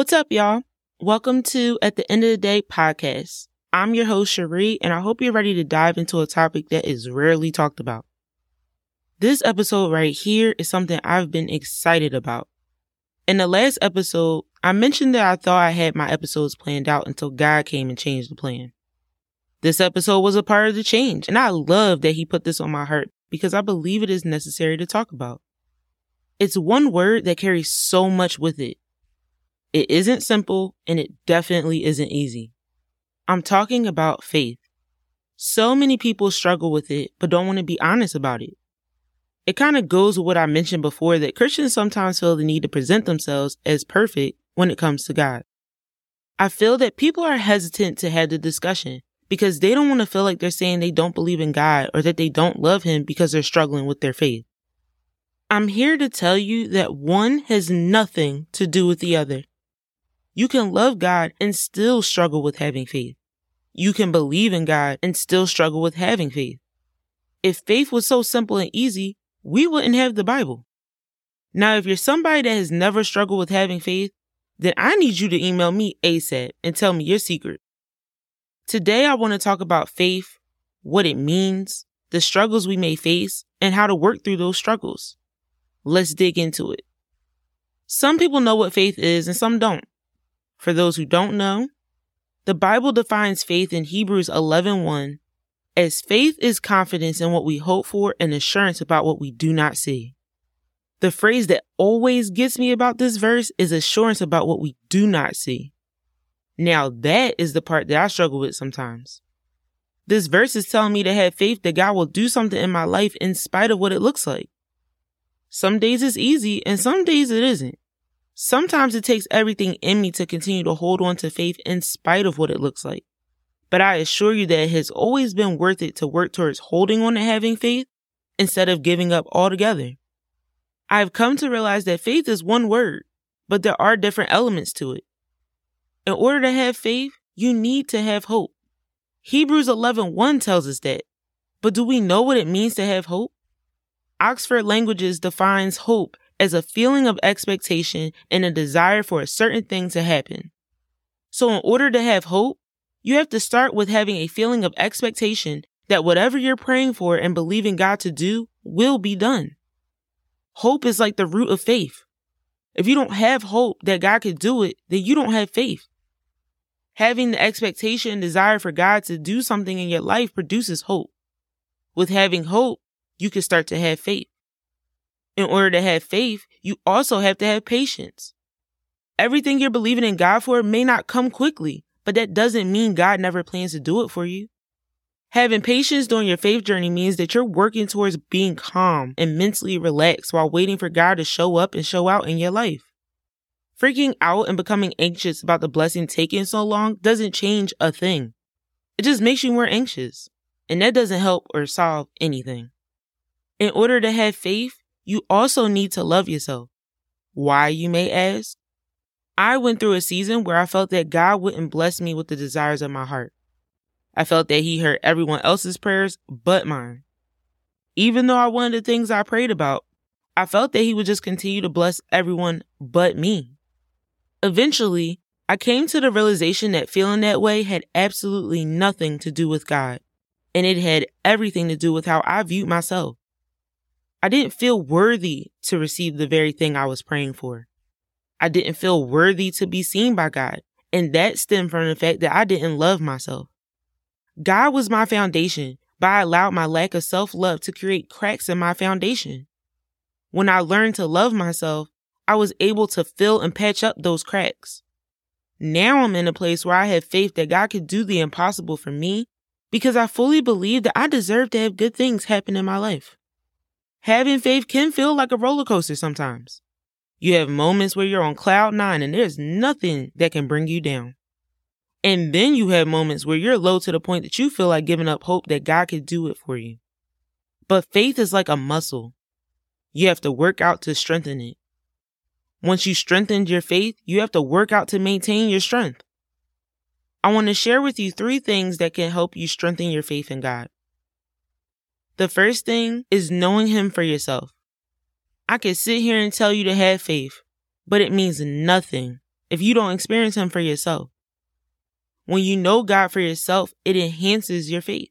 What's up, y'all? Welcome to At the End of the Day podcast. I'm your host, Cherie, and I hope you're ready to dive into a topic that is rarely talked about. This episode right here is something I've been excited about. In the last episode, I mentioned that I thought I had my episodes planned out until God came and changed the plan. This episode was a part of the change, and I love that He put this on my heart because I believe it is necessary to talk about. It's one word that carries so much with it it isn't simple and it definitely isn't easy. I'm talking about faith. So many people struggle with it, but don't want to be honest about it. It kind of goes with what I mentioned before that Christians sometimes feel the need to present themselves as perfect when it comes to God. I feel that people are hesitant to have the discussion because they don't want to feel like they're saying they don't believe in God or that they don't love Him because they're struggling with their faith. I'm here to tell you that one has nothing to do with the other. You can love God and still struggle with having faith. You can believe in God and still struggle with having faith. If faith was so simple and easy, we wouldn't have the Bible. Now, if you're somebody that has never struggled with having faith, then I need you to email me ASAP and tell me your secret. Today, I want to talk about faith, what it means, the struggles we may face, and how to work through those struggles. Let's dig into it. Some people know what faith is and some don't. For those who don't know, the Bible defines faith in Hebrews 11:1 as faith is confidence in what we hope for and assurance about what we do not see. The phrase that always gets me about this verse is assurance about what we do not see. Now that is the part that I struggle with sometimes. This verse is telling me to have faith that God will do something in my life in spite of what it looks like. Some days it's easy and some days it isn't. Sometimes it takes everything in me to continue to hold on to faith in spite of what it looks like. But I assure you that it has always been worth it to work towards holding on to having faith instead of giving up altogether. I've come to realize that faith is one word, but there are different elements to it. In order to have faith, you need to have hope. Hebrews 11:1 tells us that. But do we know what it means to have hope? Oxford Languages defines hope as a feeling of expectation and a desire for a certain thing to happen. So in order to have hope, you have to start with having a feeling of expectation that whatever you're praying for and believing God to do will be done. Hope is like the root of faith. If you don't have hope that God could do it, then you don't have faith. Having the expectation and desire for God to do something in your life produces hope. With having hope, you can start to have faith. In order to have faith, you also have to have patience. Everything you're believing in God for may not come quickly, but that doesn't mean God never plans to do it for you. Having patience during your faith journey means that you're working towards being calm and mentally relaxed while waiting for God to show up and show out in your life. Freaking out and becoming anxious about the blessing taking so long doesn't change a thing. It just makes you more anxious, and that doesn't help or solve anything. In order to have faith, you also need to love yourself. Why, you may ask? I went through a season where I felt that God wouldn't bless me with the desires of my heart. I felt that He heard everyone else's prayers but mine. Even though I wanted the things I prayed about, I felt that He would just continue to bless everyone but me. Eventually, I came to the realization that feeling that way had absolutely nothing to do with God, and it had everything to do with how I viewed myself. I didn't feel worthy to receive the very thing I was praying for. I didn't feel worthy to be seen by God. And that stemmed from the fact that I didn't love myself. God was my foundation, but I allowed my lack of self love to create cracks in my foundation. When I learned to love myself, I was able to fill and patch up those cracks. Now I'm in a place where I have faith that God could do the impossible for me because I fully believe that I deserve to have good things happen in my life. Having faith can feel like a roller coaster sometimes. You have moments where you're on cloud nine and there's nothing that can bring you down. And then you have moments where you're low to the point that you feel like giving up hope that God could do it for you. But faith is like a muscle. You have to work out to strengthen it. Once you strengthened your faith, you have to work out to maintain your strength. I want to share with you three things that can help you strengthen your faith in God. The first thing is knowing Him for yourself. I can sit here and tell you to have faith, but it means nothing if you don't experience Him for yourself. When you know God for yourself, it enhances your faith.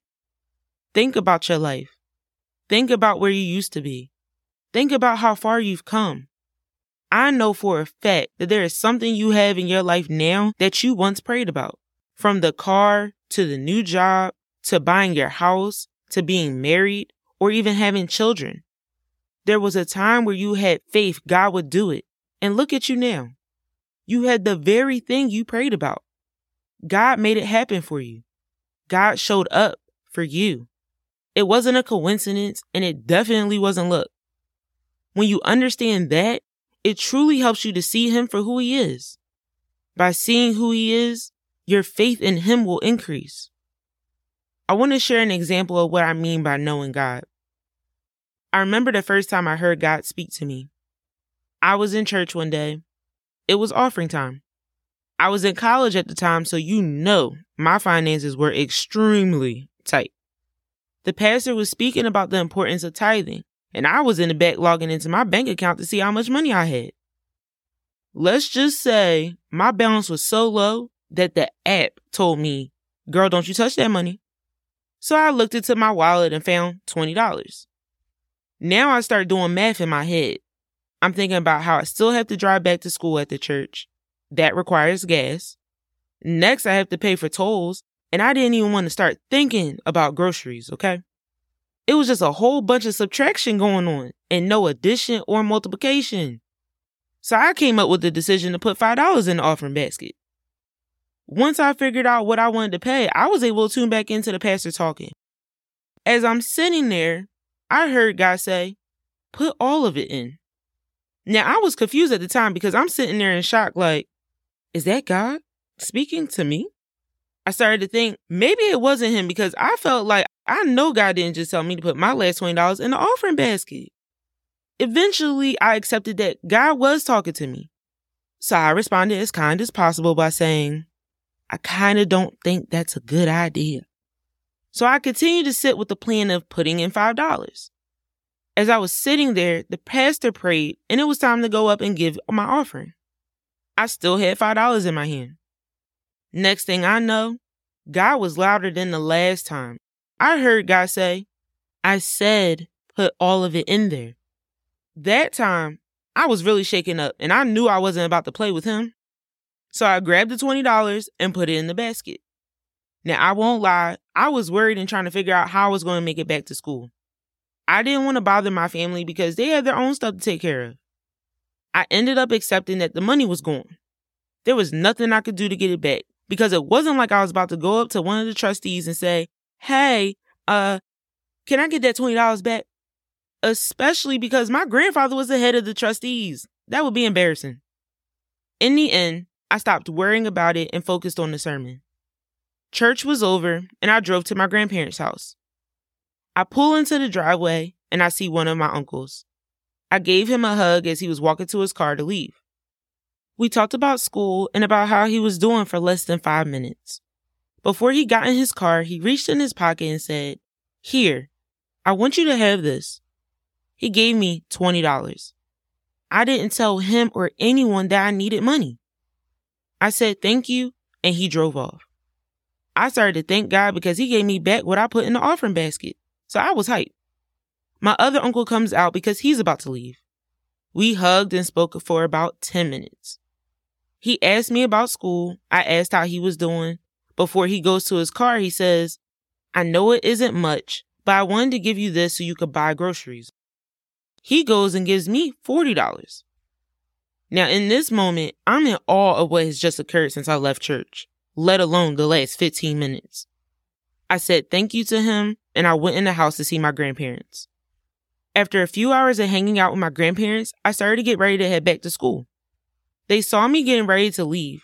Think about your life. Think about where you used to be. Think about how far you've come. I know for a fact that there is something you have in your life now that you once prayed about. From the car to the new job to buying your house to being married or even having children. There was a time where you had faith God would do it. And look at you now. You had the very thing you prayed about. God made it happen for you. God showed up for you. It wasn't a coincidence and it definitely wasn't luck. When you understand that, it truly helps you to see him for who he is. By seeing who he is, your faith in him will increase. I want to share an example of what I mean by knowing God. I remember the first time I heard God speak to me. I was in church one day. It was offering time. I was in college at the time, so you know my finances were extremely tight. The pastor was speaking about the importance of tithing, and I was in the back logging into my bank account to see how much money I had. Let's just say my balance was so low that the app told me, girl, don't you touch that money. So I looked into my wallet and found $20. Now I start doing math in my head. I'm thinking about how I still have to drive back to school at the church. That requires gas. Next, I have to pay for tolls, and I didn't even want to start thinking about groceries, okay? It was just a whole bunch of subtraction going on and no addition or multiplication. So I came up with the decision to put $5 in the offering basket. Once I figured out what I wanted to pay, I was able to tune back into the pastor talking. As I'm sitting there, I heard God say, put all of it in. Now I was confused at the time because I'm sitting there in shock, like, is that God speaking to me? I started to think maybe it wasn't him because I felt like I know God didn't just tell me to put my last $20 in the offering basket. Eventually, I accepted that God was talking to me. So I responded as kind as possible by saying, I kind of don't think that's a good idea. So I continued to sit with the plan of putting in $5. As I was sitting there, the pastor prayed and it was time to go up and give my offering. I still had $5 in my hand. Next thing I know, God was louder than the last time. I heard God say, I said, put all of it in there. That time, I was really shaken up and I knew I wasn't about to play with him. So I grabbed the $20 and put it in the basket. Now, I won't lie, I was worried and trying to figure out how I was going to make it back to school. I didn't want to bother my family because they had their own stuff to take care of. I ended up accepting that the money was gone. There was nothing I could do to get it back because it wasn't like I was about to go up to one of the trustees and say, Hey, uh, can I get that $20 back? Especially because my grandfather was the head of the trustees. That would be embarrassing. In the end, I stopped worrying about it and focused on the sermon. Church was over and I drove to my grandparents' house. I pull into the driveway and I see one of my uncles. I gave him a hug as he was walking to his car to leave. We talked about school and about how he was doing for less than five minutes. Before he got in his car, he reached in his pocket and said, Here, I want you to have this. He gave me $20. I didn't tell him or anyone that I needed money. I said thank you and he drove off. I started to thank God because he gave me back what I put in the offering basket. So I was hyped. My other uncle comes out because he's about to leave. We hugged and spoke for about 10 minutes. He asked me about school. I asked how he was doing. Before he goes to his car, he says, I know it isn't much, but I wanted to give you this so you could buy groceries. He goes and gives me $40. Now, in this moment, I'm in awe of what has just occurred since I left church, let alone the last 15 minutes. I said thank you to him and I went in the house to see my grandparents. After a few hours of hanging out with my grandparents, I started to get ready to head back to school. They saw me getting ready to leave.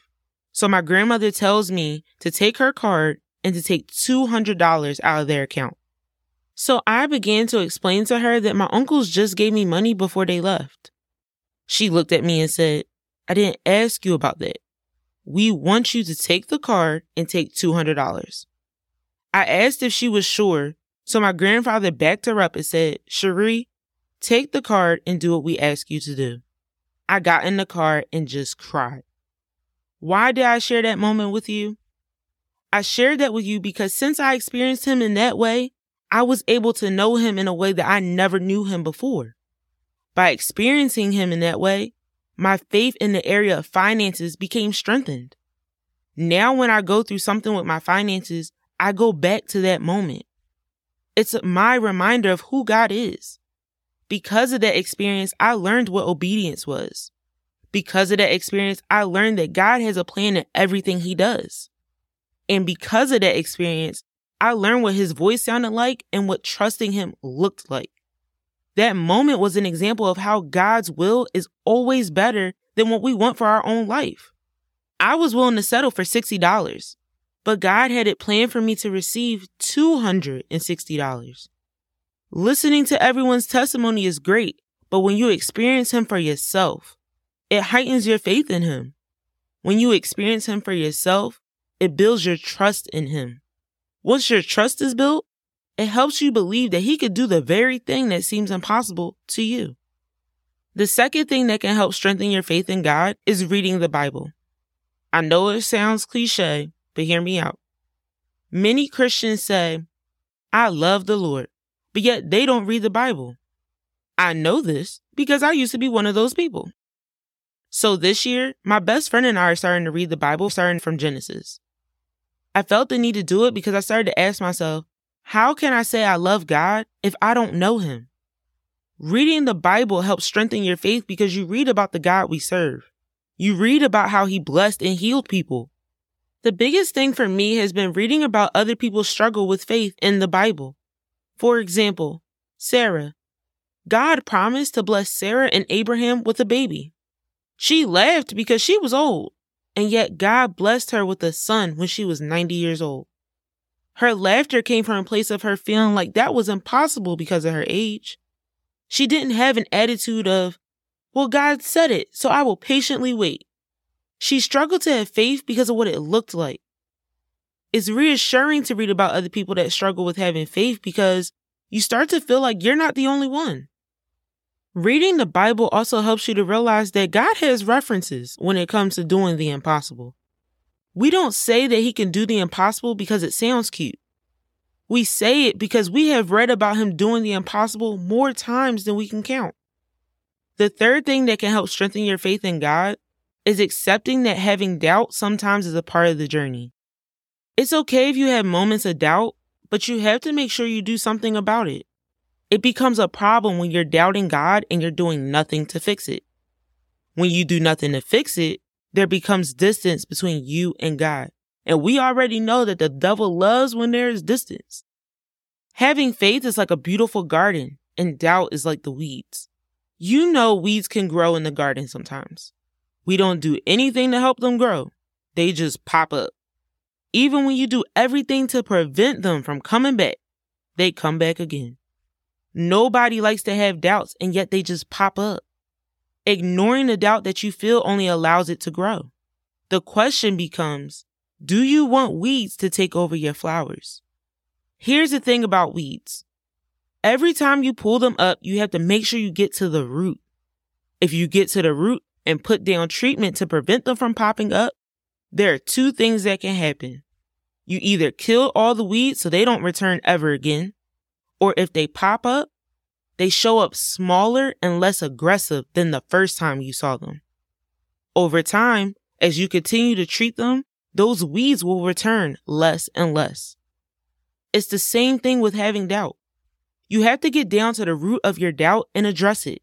So my grandmother tells me to take her card and to take $200 out of their account. So I began to explain to her that my uncles just gave me money before they left. She looked at me and said, I didn't ask you about that. We want you to take the card and take $200. I asked if she was sure, so my grandfather backed her up and said, Cherie, take the card and do what we ask you to do. I got in the car and just cried. Why did I share that moment with you? I shared that with you because since I experienced him in that way, I was able to know him in a way that I never knew him before. By experiencing him in that way, my faith in the area of finances became strengthened. Now, when I go through something with my finances, I go back to that moment. It's my reminder of who God is. Because of that experience, I learned what obedience was. Because of that experience, I learned that God has a plan in everything he does. And because of that experience, I learned what his voice sounded like and what trusting him looked like. That moment was an example of how God's will is always better than what we want for our own life. I was willing to settle for $60, but God had it planned for me to receive $260. Listening to everyone's testimony is great, but when you experience Him for yourself, it heightens your faith in Him. When you experience Him for yourself, it builds your trust in Him. Once your trust is built, it helps you believe that He could do the very thing that seems impossible to you. The second thing that can help strengthen your faith in God is reading the Bible. I know it sounds cliche, but hear me out. Many Christians say, I love the Lord, but yet they don't read the Bible. I know this because I used to be one of those people. So this year, my best friend and I are starting to read the Bible starting from Genesis. I felt the need to do it because I started to ask myself, how can I say I love God if I don't know Him? Reading the Bible helps strengthen your faith because you read about the God we serve. You read about how He blessed and healed people. The biggest thing for me has been reading about other people's struggle with faith in the Bible. For example, Sarah. God promised to bless Sarah and Abraham with a baby. She laughed because she was old, and yet God blessed her with a son when she was 90 years old. Her laughter came from a place of her feeling like that was impossible because of her age. She didn't have an attitude of, well, God said it, so I will patiently wait. She struggled to have faith because of what it looked like. It's reassuring to read about other people that struggle with having faith because you start to feel like you're not the only one. Reading the Bible also helps you to realize that God has references when it comes to doing the impossible. We don't say that He can do the impossible because it sounds cute. We say it because we have read about Him doing the impossible more times than we can count. The third thing that can help strengthen your faith in God is accepting that having doubt sometimes is a part of the journey. It's okay if you have moments of doubt, but you have to make sure you do something about it. It becomes a problem when you're doubting God and you're doing nothing to fix it. When you do nothing to fix it, there becomes distance between you and God. And we already know that the devil loves when there is distance. Having faith is like a beautiful garden and doubt is like the weeds. You know weeds can grow in the garden sometimes. We don't do anything to help them grow. They just pop up. Even when you do everything to prevent them from coming back, they come back again. Nobody likes to have doubts and yet they just pop up. Ignoring the doubt that you feel only allows it to grow. The question becomes, do you want weeds to take over your flowers? Here's the thing about weeds. Every time you pull them up, you have to make sure you get to the root. If you get to the root, and put down treatment to prevent them from popping up, there are two things that can happen. You either kill all the weeds so they don't return ever again, or if they pop up, they show up smaller and less aggressive than the first time you saw them. Over time, as you continue to treat them, those weeds will return less and less. It's the same thing with having doubt. You have to get down to the root of your doubt and address it.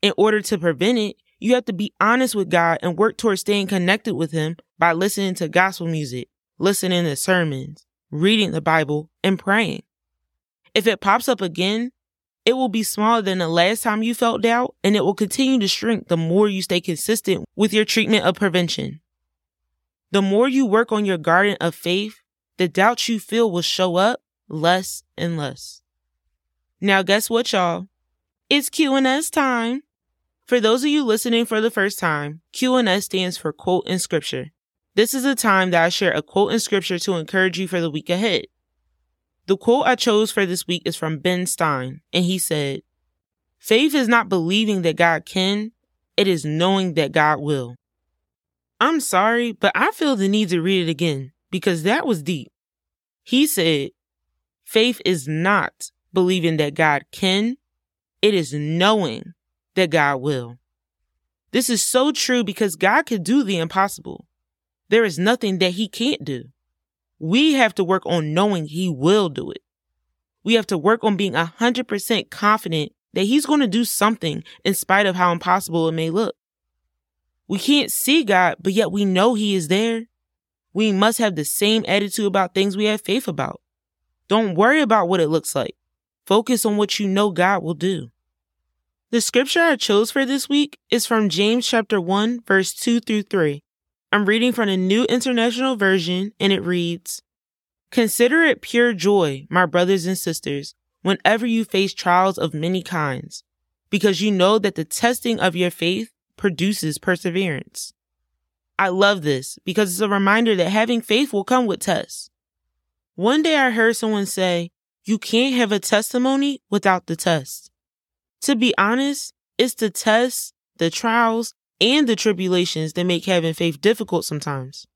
In order to prevent it, you have to be honest with God and work towards staying connected with Him by listening to gospel music, listening to sermons, reading the Bible, and praying. If it pops up again, it will be smaller than the last time you felt doubt, and it will continue to shrink the more you stay consistent with your treatment of prevention. The more you work on your garden of faith, the doubts you feel will show up less and less. Now guess what, y'all? It's Q&S time. For those of you listening for the first time, Q&S stands for quote in scripture. This is a time that I share a quote in scripture to encourage you for the week ahead. The quote I chose for this week is from Ben Stein, and he said, Faith is not believing that God can, it is knowing that God will. I'm sorry, but I feel the need to read it again because that was deep. He said, faith is not believing that God can, it is knowing that God will. This is so true because God can do the impossible. There is nothing that he can't do. We have to work on knowing he will do it. We have to work on being 100% confident that he's going to do something in spite of how impossible it may look. We can't see God, but yet we know he is there. We must have the same attitude about things we have faith about. Don't worry about what it looks like. Focus on what you know God will do. The scripture I chose for this week is from James chapter 1 verse 2 through 3. I'm reading from the New International Version and it reads, Consider it pure joy, my brothers and sisters, whenever you face trials of many kinds, because you know that the testing of your faith produces perseverance. I love this because it's a reminder that having faith will come with tests. One day I heard someone say, you can't have a testimony without the test. To be honest, it's the tests, the trials, and the tribulations that make having faith difficult sometimes.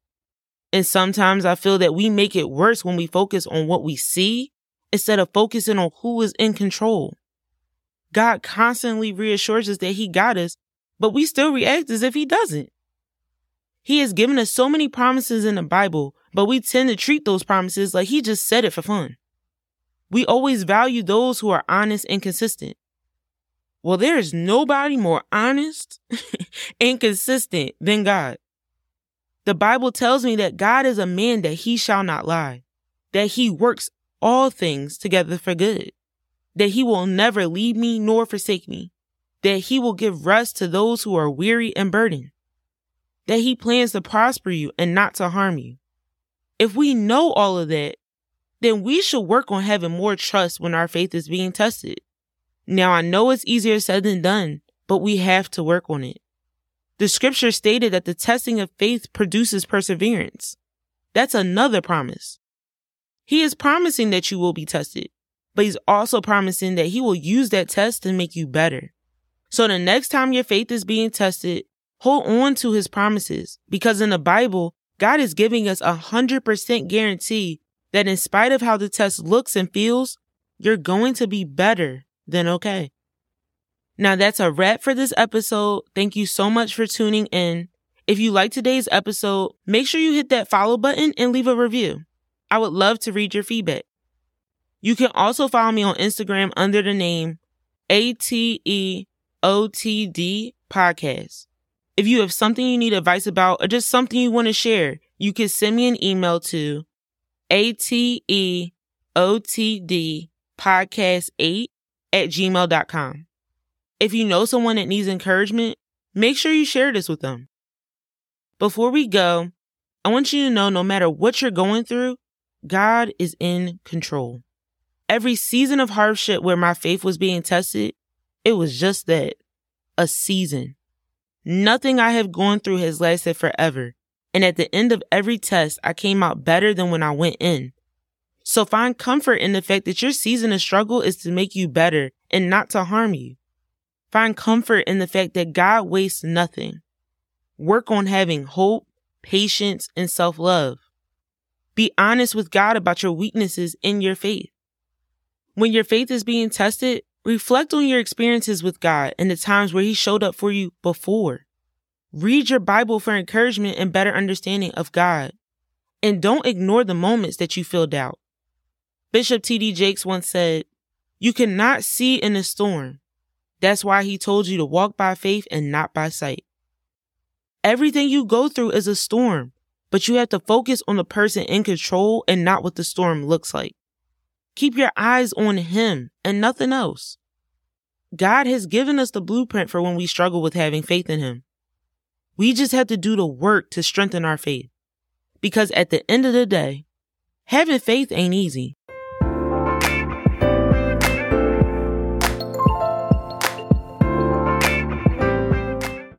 And sometimes I feel that we make it worse when we focus on what we see instead of focusing on who is in control. God constantly reassures us that He got us, but we still react as if He doesn't. He has given us so many promises in the Bible, but we tend to treat those promises like He just said it for fun. We always value those who are honest and consistent. Well, there is nobody more honest and consistent than God. The Bible tells me that God is a man that he shall not lie, that he works all things together for good, that he will never leave me nor forsake me, that he will give rest to those who are weary and burdened, that he plans to prosper you and not to harm you. If we know all of that, then we should work on having more trust when our faith is being tested. Now, I know it's easier said than done, but we have to work on it. The scripture stated that the testing of faith produces perseverance. That's another promise. He is promising that you will be tested, but he's also promising that he will use that test to make you better. So the next time your faith is being tested, hold on to his promises because in the Bible, God is giving us a hundred percent guarantee that in spite of how the test looks and feels, you're going to be better then okay. Now that's a wrap for this episode. Thank you so much for tuning in. If you like today's episode, make sure you hit that follow button and leave a review. I would love to read your feedback. You can also follow me on Instagram under the name ATEOTD Podcast. If you have something you need advice about or just something you want to share, you can send me an email to ATEOTD Podcast 8 at gmail.com. If you know someone that needs encouragement, make sure you share this with them. Before we go, I want you to know no matter what you're going through, God is in control. Every season of hardship where my faith was being tested, it was just that a season. Nothing I have gone through has lasted forever. And at the end of every test, I came out better than when I went in. So find comfort in the fact that your season of struggle is to make you better and not to harm you. Find comfort in the fact that God wastes nothing. Work on having hope, patience, and self love. Be honest with God about your weaknesses in your faith. When your faith is being tested, reflect on your experiences with God and the times where He showed up for you before. Read your Bible for encouragement and better understanding of God. And don't ignore the moments that you feel doubt. Bishop T.D. Jakes once said, You cannot see in a storm. That's why he told you to walk by faith and not by sight. Everything you go through is a storm, but you have to focus on the person in control and not what the storm looks like. Keep your eyes on him and nothing else. God has given us the blueprint for when we struggle with having faith in him. We just have to do the work to strengthen our faith. Because at the end of the day, having faith ain't easy.